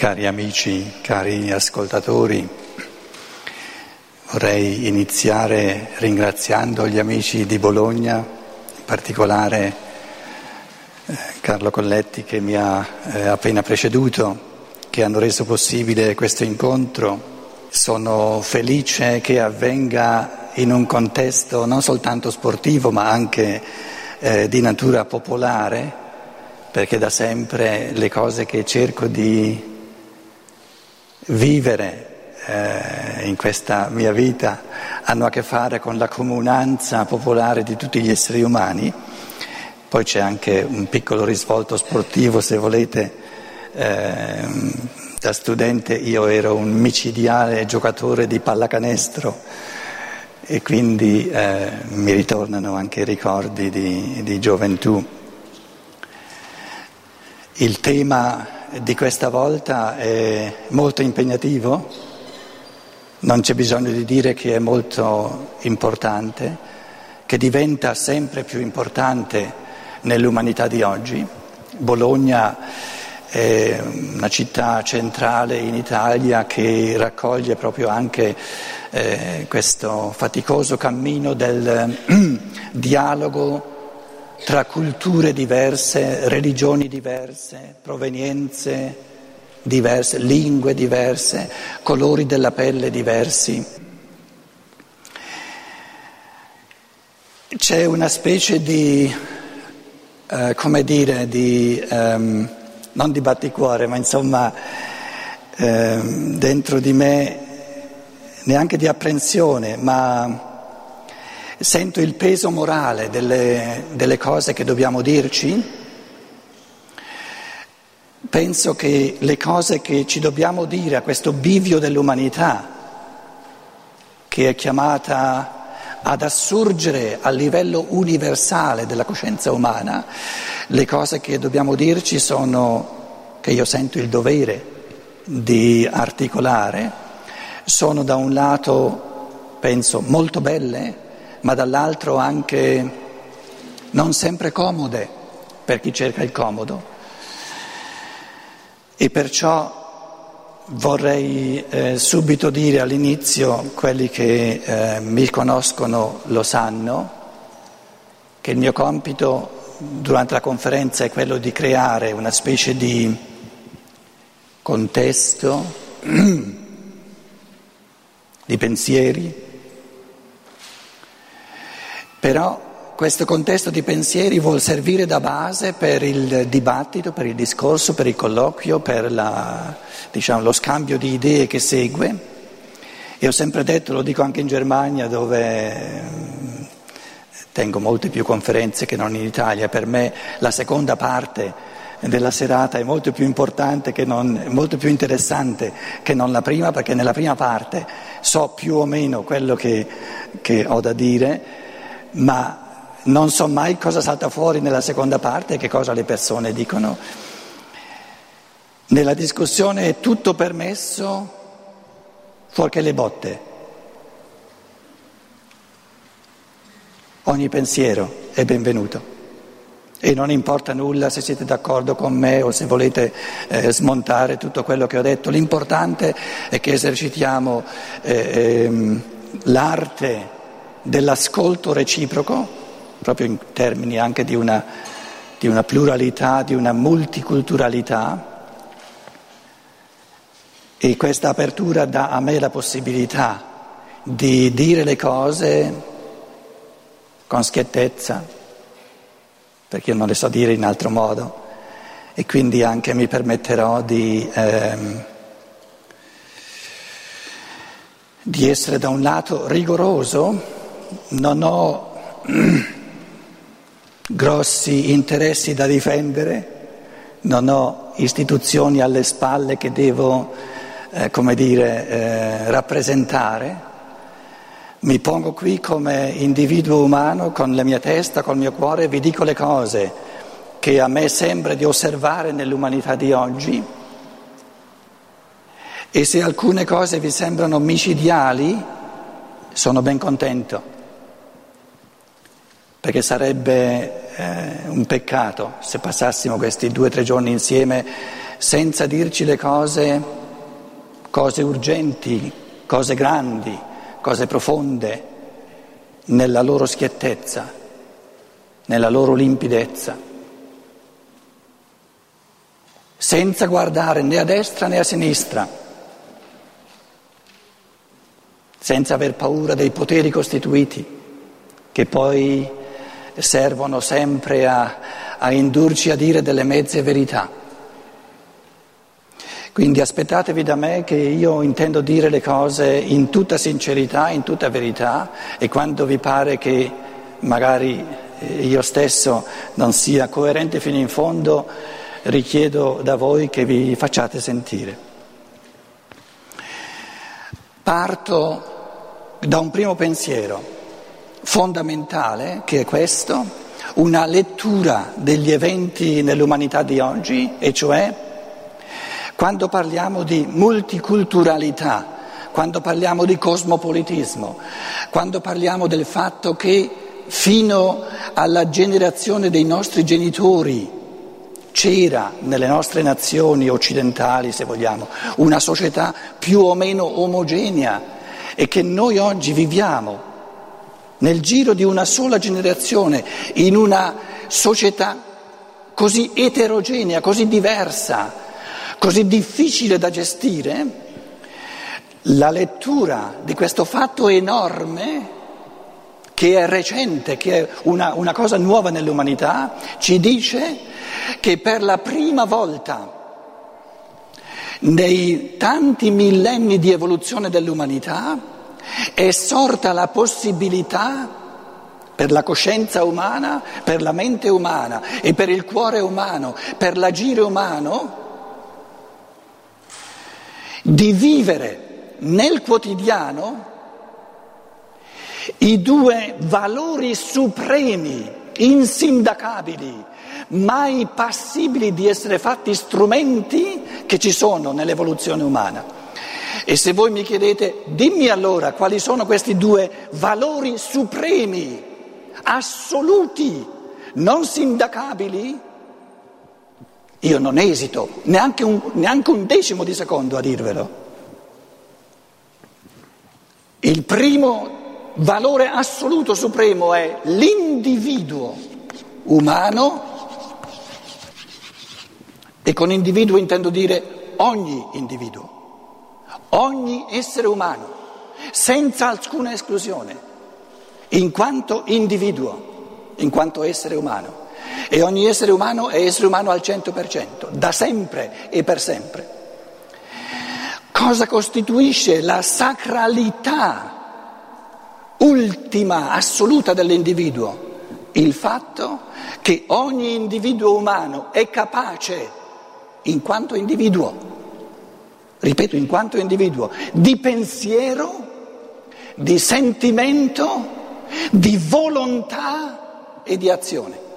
cari amici, cari ascoltatori, vorrei iniziare ringraziando gli amici di Bologna, in particolare eh, Carlo Colletti che mi ha eh, appena preceduto, che hanno reso possibile questo incontro. Sono felice che avvenga in un contesto non soltanto sportivo ma anche eh, di natura popolare, perché da sempre le cose che cerco di vivere eh, in questa mia vita hanno a che fare con la comunanza popolare di tutti gli esseri umani. Poi c'è anche un piccolo risvolto sportivo, se volete. Eh, da studente io ero un micidiale giocatore di pallacanestro e quindi eh, mi ritornano anche i ricordi di, di gioventù. Il tema di questa volta è molto impegnativo, non c'è bisogno di dire che è molto importante, che diventa sempre più importante nell'umanità di oggi. Bologna è una città centrale in Italia che raccoglie proprio anche eh, questo faticoso cammino del dialogo tra culture diverse, religioni diverse, provenienze diverse, lingue diverse, colori della pelle diversi. C'è una specie di, eh, come dire, di, ehm, non di batticuore, ma insomma ehm, dentro di me neanche di apprensione, ma sento il peso morale delle, delle cose che dobbiamo dirci, penso che le cose che ci dobbiamo dire a questo bivio dell'umanità, che è chiamata ad assurgere a livello universale della coscienza umana, le cose che dobbiamo dirci sono, che io sento il dovere di articolare, sono da un lato, penso, molto belle, ma dall'altro anche non sempre comode per chi cerca il comodo. E perciò vorrei eh, subito dire all'inizio, quelli che eh, mi conoscono lo sanno, che il mio compito durante la conferenza è quello di creare una specie di contesto di pensieri però questo contesto di pensieri vuol servire da base per il dibattito, per il discorso, per il colloquio, per la, diciamo, lo scambio di idee che segue. E ho sempre detto, lo dico anche in Germania dove tengo molte più conferenze che non in Italia, per me la seconda parte della serata è molto più importante, non, molto più interessante che non la prima, perché nella prima parte so più o meno quello che, che ho da dire ma non so mai cosa salta fuori nella seconda parte e che cosa le persone dicono. Nella discussione è tutto permesso fuorché le botte. Ogni pensiero è benvenuto e non importa nulla se siete d'accordo con me o se volete eh, smontare tutto quello che ho detto, l'importante è che esercitiamo eh, ehm, l'arte dell'ascolto reciproco, proprio in termini anche di una, di una pluralità, di una multiculturalità. E questa apertura dà a me la possibilità di dire le cose con schiettezza, perché io non le so dire in altro modo, e quindi anche mi permetterò di, ehm, di essere da un lato rigoroso, non ho grossi interessi da difendere, non ho istituzioni alle spalle che devo, eh, come dire, eh, rappresentare. Mi pongo qui come individuo umano con la mia testa, col mio cuore, vi dico le cose che a me sembra di osservare nell'umanità di oggi. E se alcune cose vi sembrano micidiali, sono ben contento perché sarebbe eh, un peccato se passassimo questi due o tre giorni insieme senza dirci le cose, cose urgenti, cose grandi, cose profonde, nella loro schiettezza, nella loro limpidezza, senza guardare né a destra né a sinistra, senza aver paura dei poteri costituiti che poi servono sempre a, a indurci a dire delle mezze verità. Quindi aspettatevi da me che io intendo dire le cose in tutta sincerità, in tutta verità e quando vi pare che magari eh, io stesso non sia coerente fino in fondo, richiedo da voi che vi facciate sentire. Parto da un primo pensiero fondamentale che è questo, una lettura degli eventi nell'umanità di oggi, e cioè quando parliamo di multiculturalità, quando parliamo di cosmopolitismo, quando parliamo del fatto che fino alla generazione dei nostri genitori c'era nelle nostre nazioni occidentali, se vogliamo, una società più o meno omogenea e che noi oggi viviamo nel giro di una sola generazione, in una società così eterogenea, così diversa, così difficile da gestire, la lettura di questo fatto enorme, che è recente, che è una, una cosa nuova nell'umanità, ci dice che per la prima volta nei tanti millenni di evoluzione dell'umanità, è sorta la possibilità per la coscienza umana, per la mente umana e per il cuore umano, per l'agire umano, di vivere nel quotidiano i due valori supremi, insindacabili, mai passibili di essere fatti strumenti che ci sono nell'evoluzione umana. E se voi mi chiedete, dimmi allora quali sono questi due valori supremi, assoluti, non sindacabili, io non esito neanche un, neanche un decimo di secondo a dirvelo. Il primo valore assoluto supremo è l'individuo umano e con individuo intendo dire ogni individuo ogni essere umano, senza alcuna esclusione, in quanto individuo, in quanto essere umano. E ogni essere umano è essere umano al 100%, da sempre e per sempre. Cosa costituisce la sacralità ultima, assoluta dell'individuo? Il fatto che ogni individuo umano è capace, in quanto individuo, ripeto, in quanto individuo, di pensiero, di sentimento, di volontà e di azione.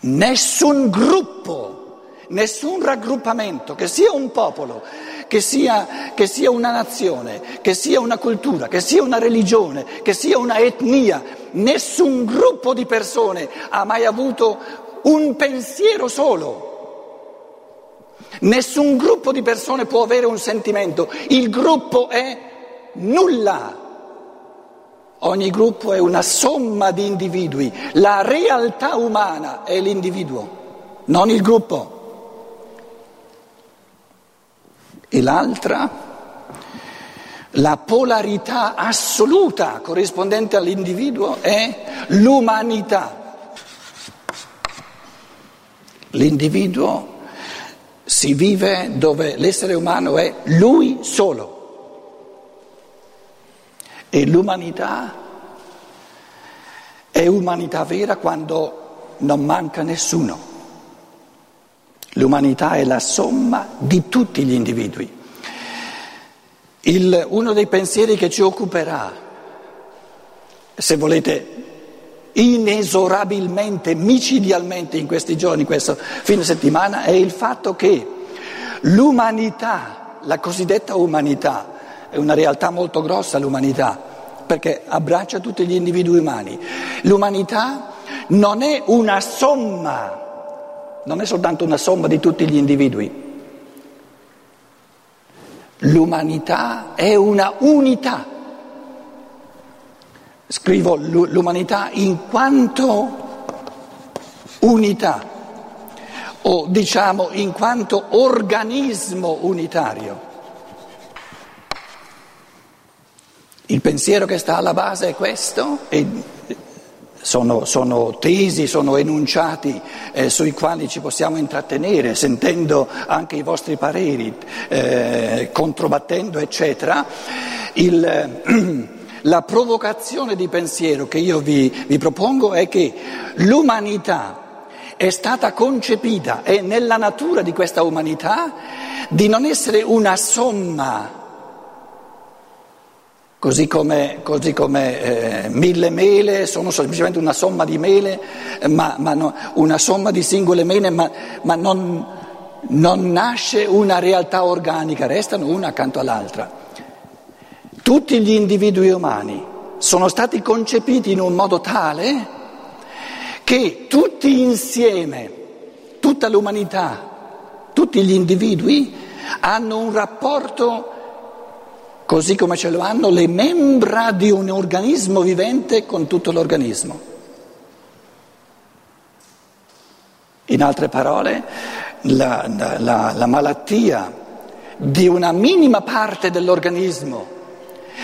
Nessun gruppo, nessun raggruppamento, che sia un popolo, che sia, che sia una nazione, che sia una cultura, che sia una religione, che sia una etnia, nessun gruppo di persone ha mai avuto un pensiero solo Nessun gruppo di persone può avere un sentimento, il gruppo è nulla. Ogni gruppo è una somma di individui, la realtà umana è l'individuo, non il gruppo. E l'altra, la polarità assoluta corrispondente all'individuo è l'umanità. L'individuo si vive dove l'essere umano è lui solo e l'umanità è umanità vera quando non manca nessuno. L'umanità è la somma di tutti gli individui. Il, uno dei pensieri che ci occuperà, se volete, inesorabilmente, micidialmente in questi giorni, questo fine settimana, è il fatto che l'umanità, la cosiddetta umanità, è una realtà molto grossa l'umanità, perché abbraccia tutti gli individui umani. L'umanità non è una somma, non è soltanto una somma di tutti gli individui. L'umanità è una unità. Scrivo l'umanità in quanto unità o diciamo in quanto organismo unitario. Il pensiero che sta alla base è questo e sono, sono tesi, sono enunciati eh, sui quali ci possiamo intrattenere, sentendo anche i vostri pareri, eh, controbattendo, eccetera. Il, la provocazione di pensiero che io vi, vi propongo è che l'umanità è stata concepita, è nella natura di questa umanità di non essere una somma, così come, così come eh, mille mele sono semplicemente una somma di mele, ma, ma no, una somma di singole mele, ma, ma non, non nasce una realtà organica, restano una accanto all'altra. Tutti gli individui umani sono stati concepiti in un modo tale che tutti insieme, tutta l'umanità, tutti gli individui hanno un rapporto così come ce lo hanno le membra di un organismo vivente con tutto l'organismo. In altre parole, la, la, la malattia di una minima parte dell'organismo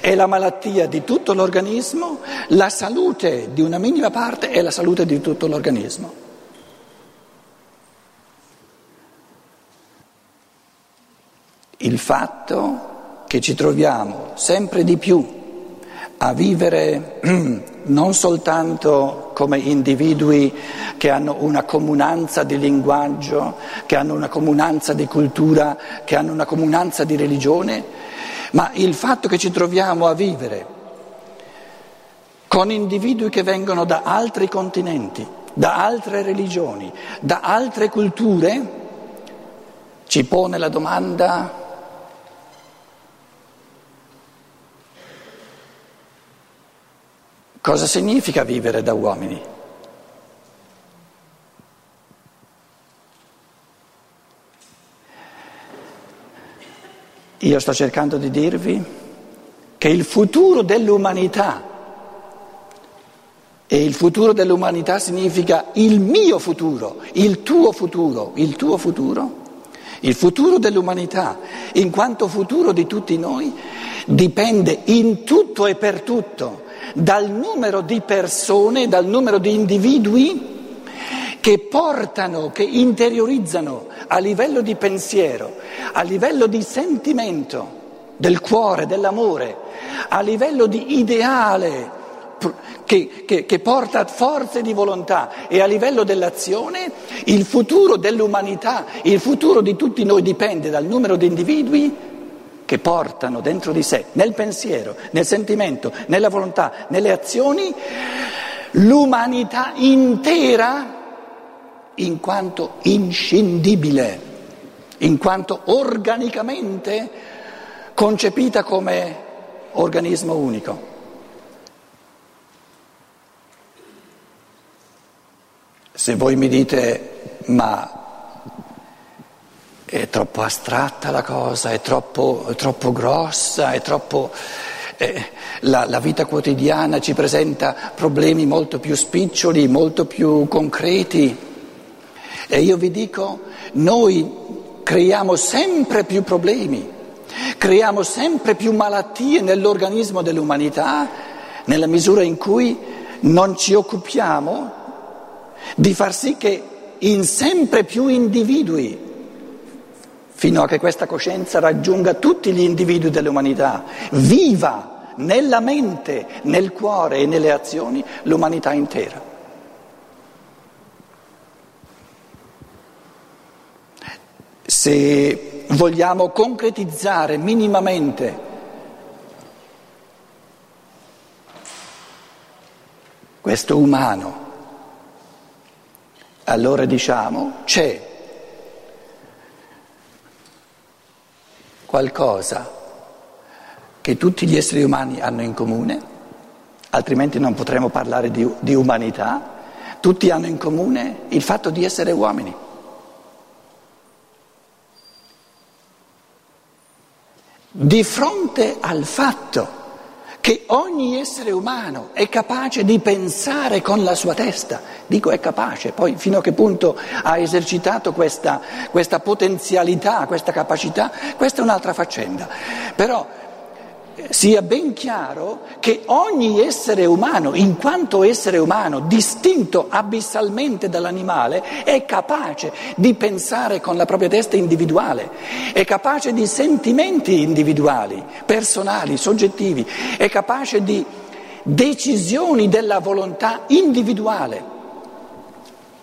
è la malattia di tutto l'organismo, la salute di una minima parte è la salute di tutto l'organismo. Il fatto che ci troviamo sempre di più a vivere non soltanto come individui che hanno una comunanza di linguaggio, che hanno una comunanza di cultura, che hanno una comunanza di religione, ma il fatto che ci troviamo a vivere con individui che vengono da altri continenti, da altre religioni, da altre culture, ci pone la domanda cosa significa vivere da uomini? Io sto cercando di dirvi che il futuro dell'umanità, e il futuro dell'umanità significa il mio futuro, il tuo futuro, il tuo futuro, il futuro dell'umanità, in quanto futuro di tutti noi, dipende in tutto e per tutto dal numero di persone, dal numero di individui che portano, che interiorizzano a livello di pensiero, a livello di sentimento del cuore, dell'amore, a livello di ideale che, che, che, porta forze di volontà e a livello dell'azione, il futuro dell'umanità, il futuro di tutti noi dipende dal numero di individui che portano dentro di sé, nel pensiero, nel sentimento, nella volontà, nelle azioni, l'umanità intera in quanto inscindibile, in quanto organicamente concepita come organismo unico. Se voi mi dite ma è troppo astratta la cosa, è troppo, è troppo grossa, è troppo... Eh, la, la vita quotidiana ci presenta problemi molto più spiccioli, molto più concreti. E io vi dico, noi creiamo sempre più problemi, creiamo sempre più malattie nell'organismo dell'umanità nella misura in cui non ci occupiamo di far sì che in sempre più individui, fino a che questa coscienza raggiunga tutti gli individui dell'umanità, viva nella mente, nel cuore e nelle azioni l'umanità intera. Se vogliamo concretizzare minimamente questo umano, allora diciamo c'è qualcosa che tutti gli esseri umani hanno in comune altrimenti non potremo parlare di, di umanità. Tutti hanno in comune il fatto di essere uomini. Di fronte al fatto che ogni essere umano è capace di pensare con la sua testa, dico è capace, poi fino a che punto ha esercitato questa, questa potenzialità, questa capacità, questa è un'altra faccenda. Però sia ben chiaro che ogni essere umano, in quanto essere umano, distinto abissalmente dall'animale, è capace di pensare con la propria testa individuale, è capace di sentimenti individuali, personali, soggettivi, è capace di decisioni della volontà individuale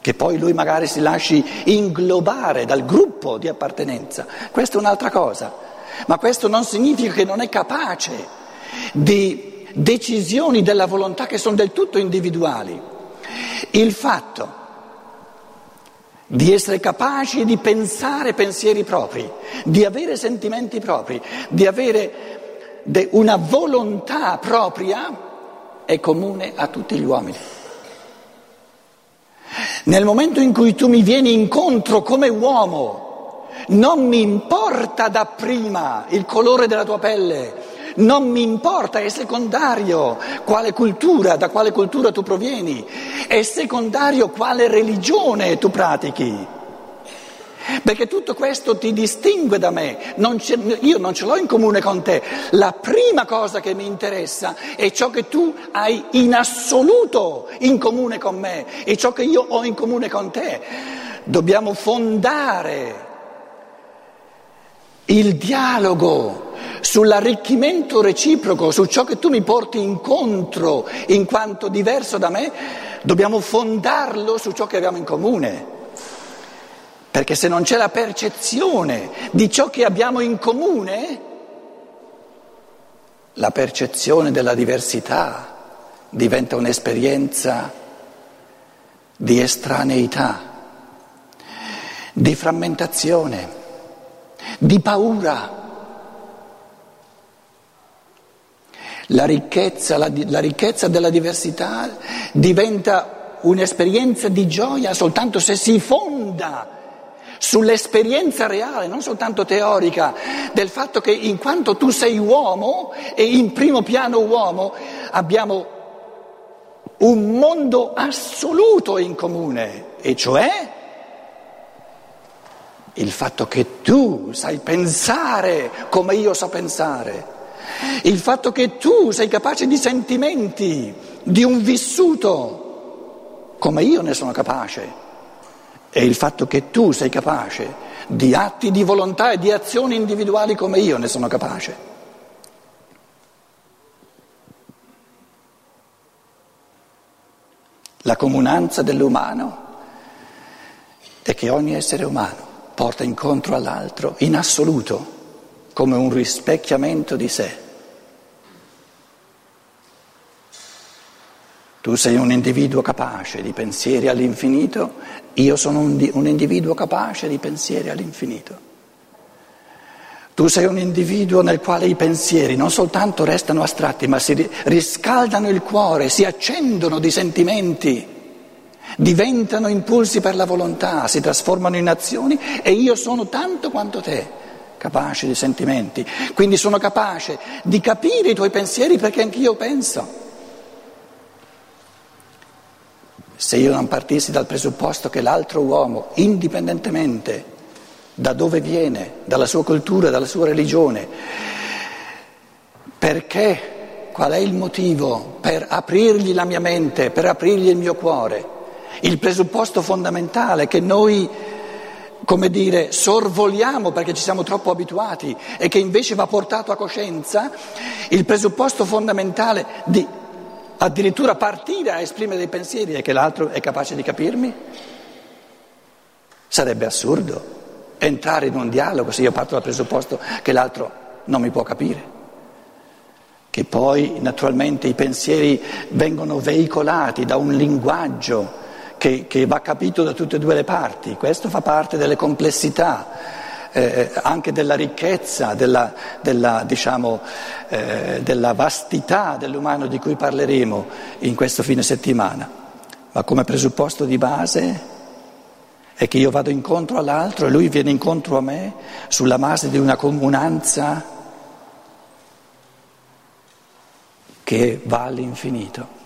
che poi lui magari si lasci inglobare dal gruppo di appartenenza, questa è un'altra cosa. Ma questo non significa che non è capace di decisioni della volontà che sono del tutto individuali. Il fatto di essere capaci di pensare pensieri propri, di avere sentimenti propri, di avere una volontà propria è comune a tutti gli uomini. Nel momento in cui tu mi vieni incontro come uomo, non mi importa dapprima il colore della tua pelle, non mi importa, è secondario quale cultura, da quale cultura tu provieni, è secondario quale religione tu pratichi. Perché tutto questo ti distingue da me, non io non ce l'ho in comune con te. La prima cosa che mi interessa è ciò che tu hai in assoluto in comune con me e ciò che io ho in comune con te. Dobbiamo fondare il dialogo sull'arricchimento reciproco, su ciò che tu mi porti incontro in quanto diverso da me, dobbiamo fondarlo su ciò che abbiamo in comune. Perché se non c'è la percezione di ciò che abbiamo in comune, la percezione della diversità diventa un'esperienza di estraneità, di frammentazione di paura. La ricchezza, la, la ricchezza della diversità diventa un'esperienza di gioia soltanto se si fonda sull'esperienza reale, non soltanto teorica, del fatto che in quanto tu sei uomo e in primo piano uomo abbiamo un mondo assoluto in comune, e cioè il fatto che tu sai pensare come io so pensare, il fatto che tu sei capace di sentimenti, di un vissuto come io ne sono capace e il fatto che tu sei capace di atti di volontà e di azioni individuali come io ne sono capace. La comunanza dell'umano è che ogni essere umano porta incontro all'altro in assoluto, come un rispecchiamento di sé. Tu sei un individuo capace di pensieri all'infinito, io sono un, un individuo capace di pensieri all'infinito. Tu sei un individuo nel quale i pensieri non soltanto restano astratti, ma si riscaldano il cuore, si accendono di sentimenti diventano impulsi per la volontà, si trasformano in azioni e io sono tanto quanto te, capace di sentimenti, quindi sono capace di capire i tuoi pensieri perché anch'io penso. Se io non partissi dal presupposto che l'altro uomo, indipendentemente da dove viene, dalla sua cultura, dalla sua religione, perché, qual è il motivo per aprirgli la mia mente, per aprirgli il mio cuore? Il presupposto fondamentale che noi, come dire, sorvoliamo perché ci siamo troppo abituati e che invece va portato a coscienza, il presupposto fondamentale di addirittura partire a esprimere dei pensieri è che l'altro è capace di capirmi? Sarebbe assurdo entrare in un dialogo se io parto dal presupposto che l'altro non mi può capire. Che poi naturalmente i pensieri vengono veicolati da un linguaggio che, che va capito da tutte e due le parti, questo fa parte delle complessità eh, anche della ricchezza, della, della, diciamo, eh, della vastità dell'umano di cui parleremo in questo fine settimana, ma come presupposto di base è che io vado incontro all'altro e lui viene incontro a me sulla base di una comunanza che va all'infinito.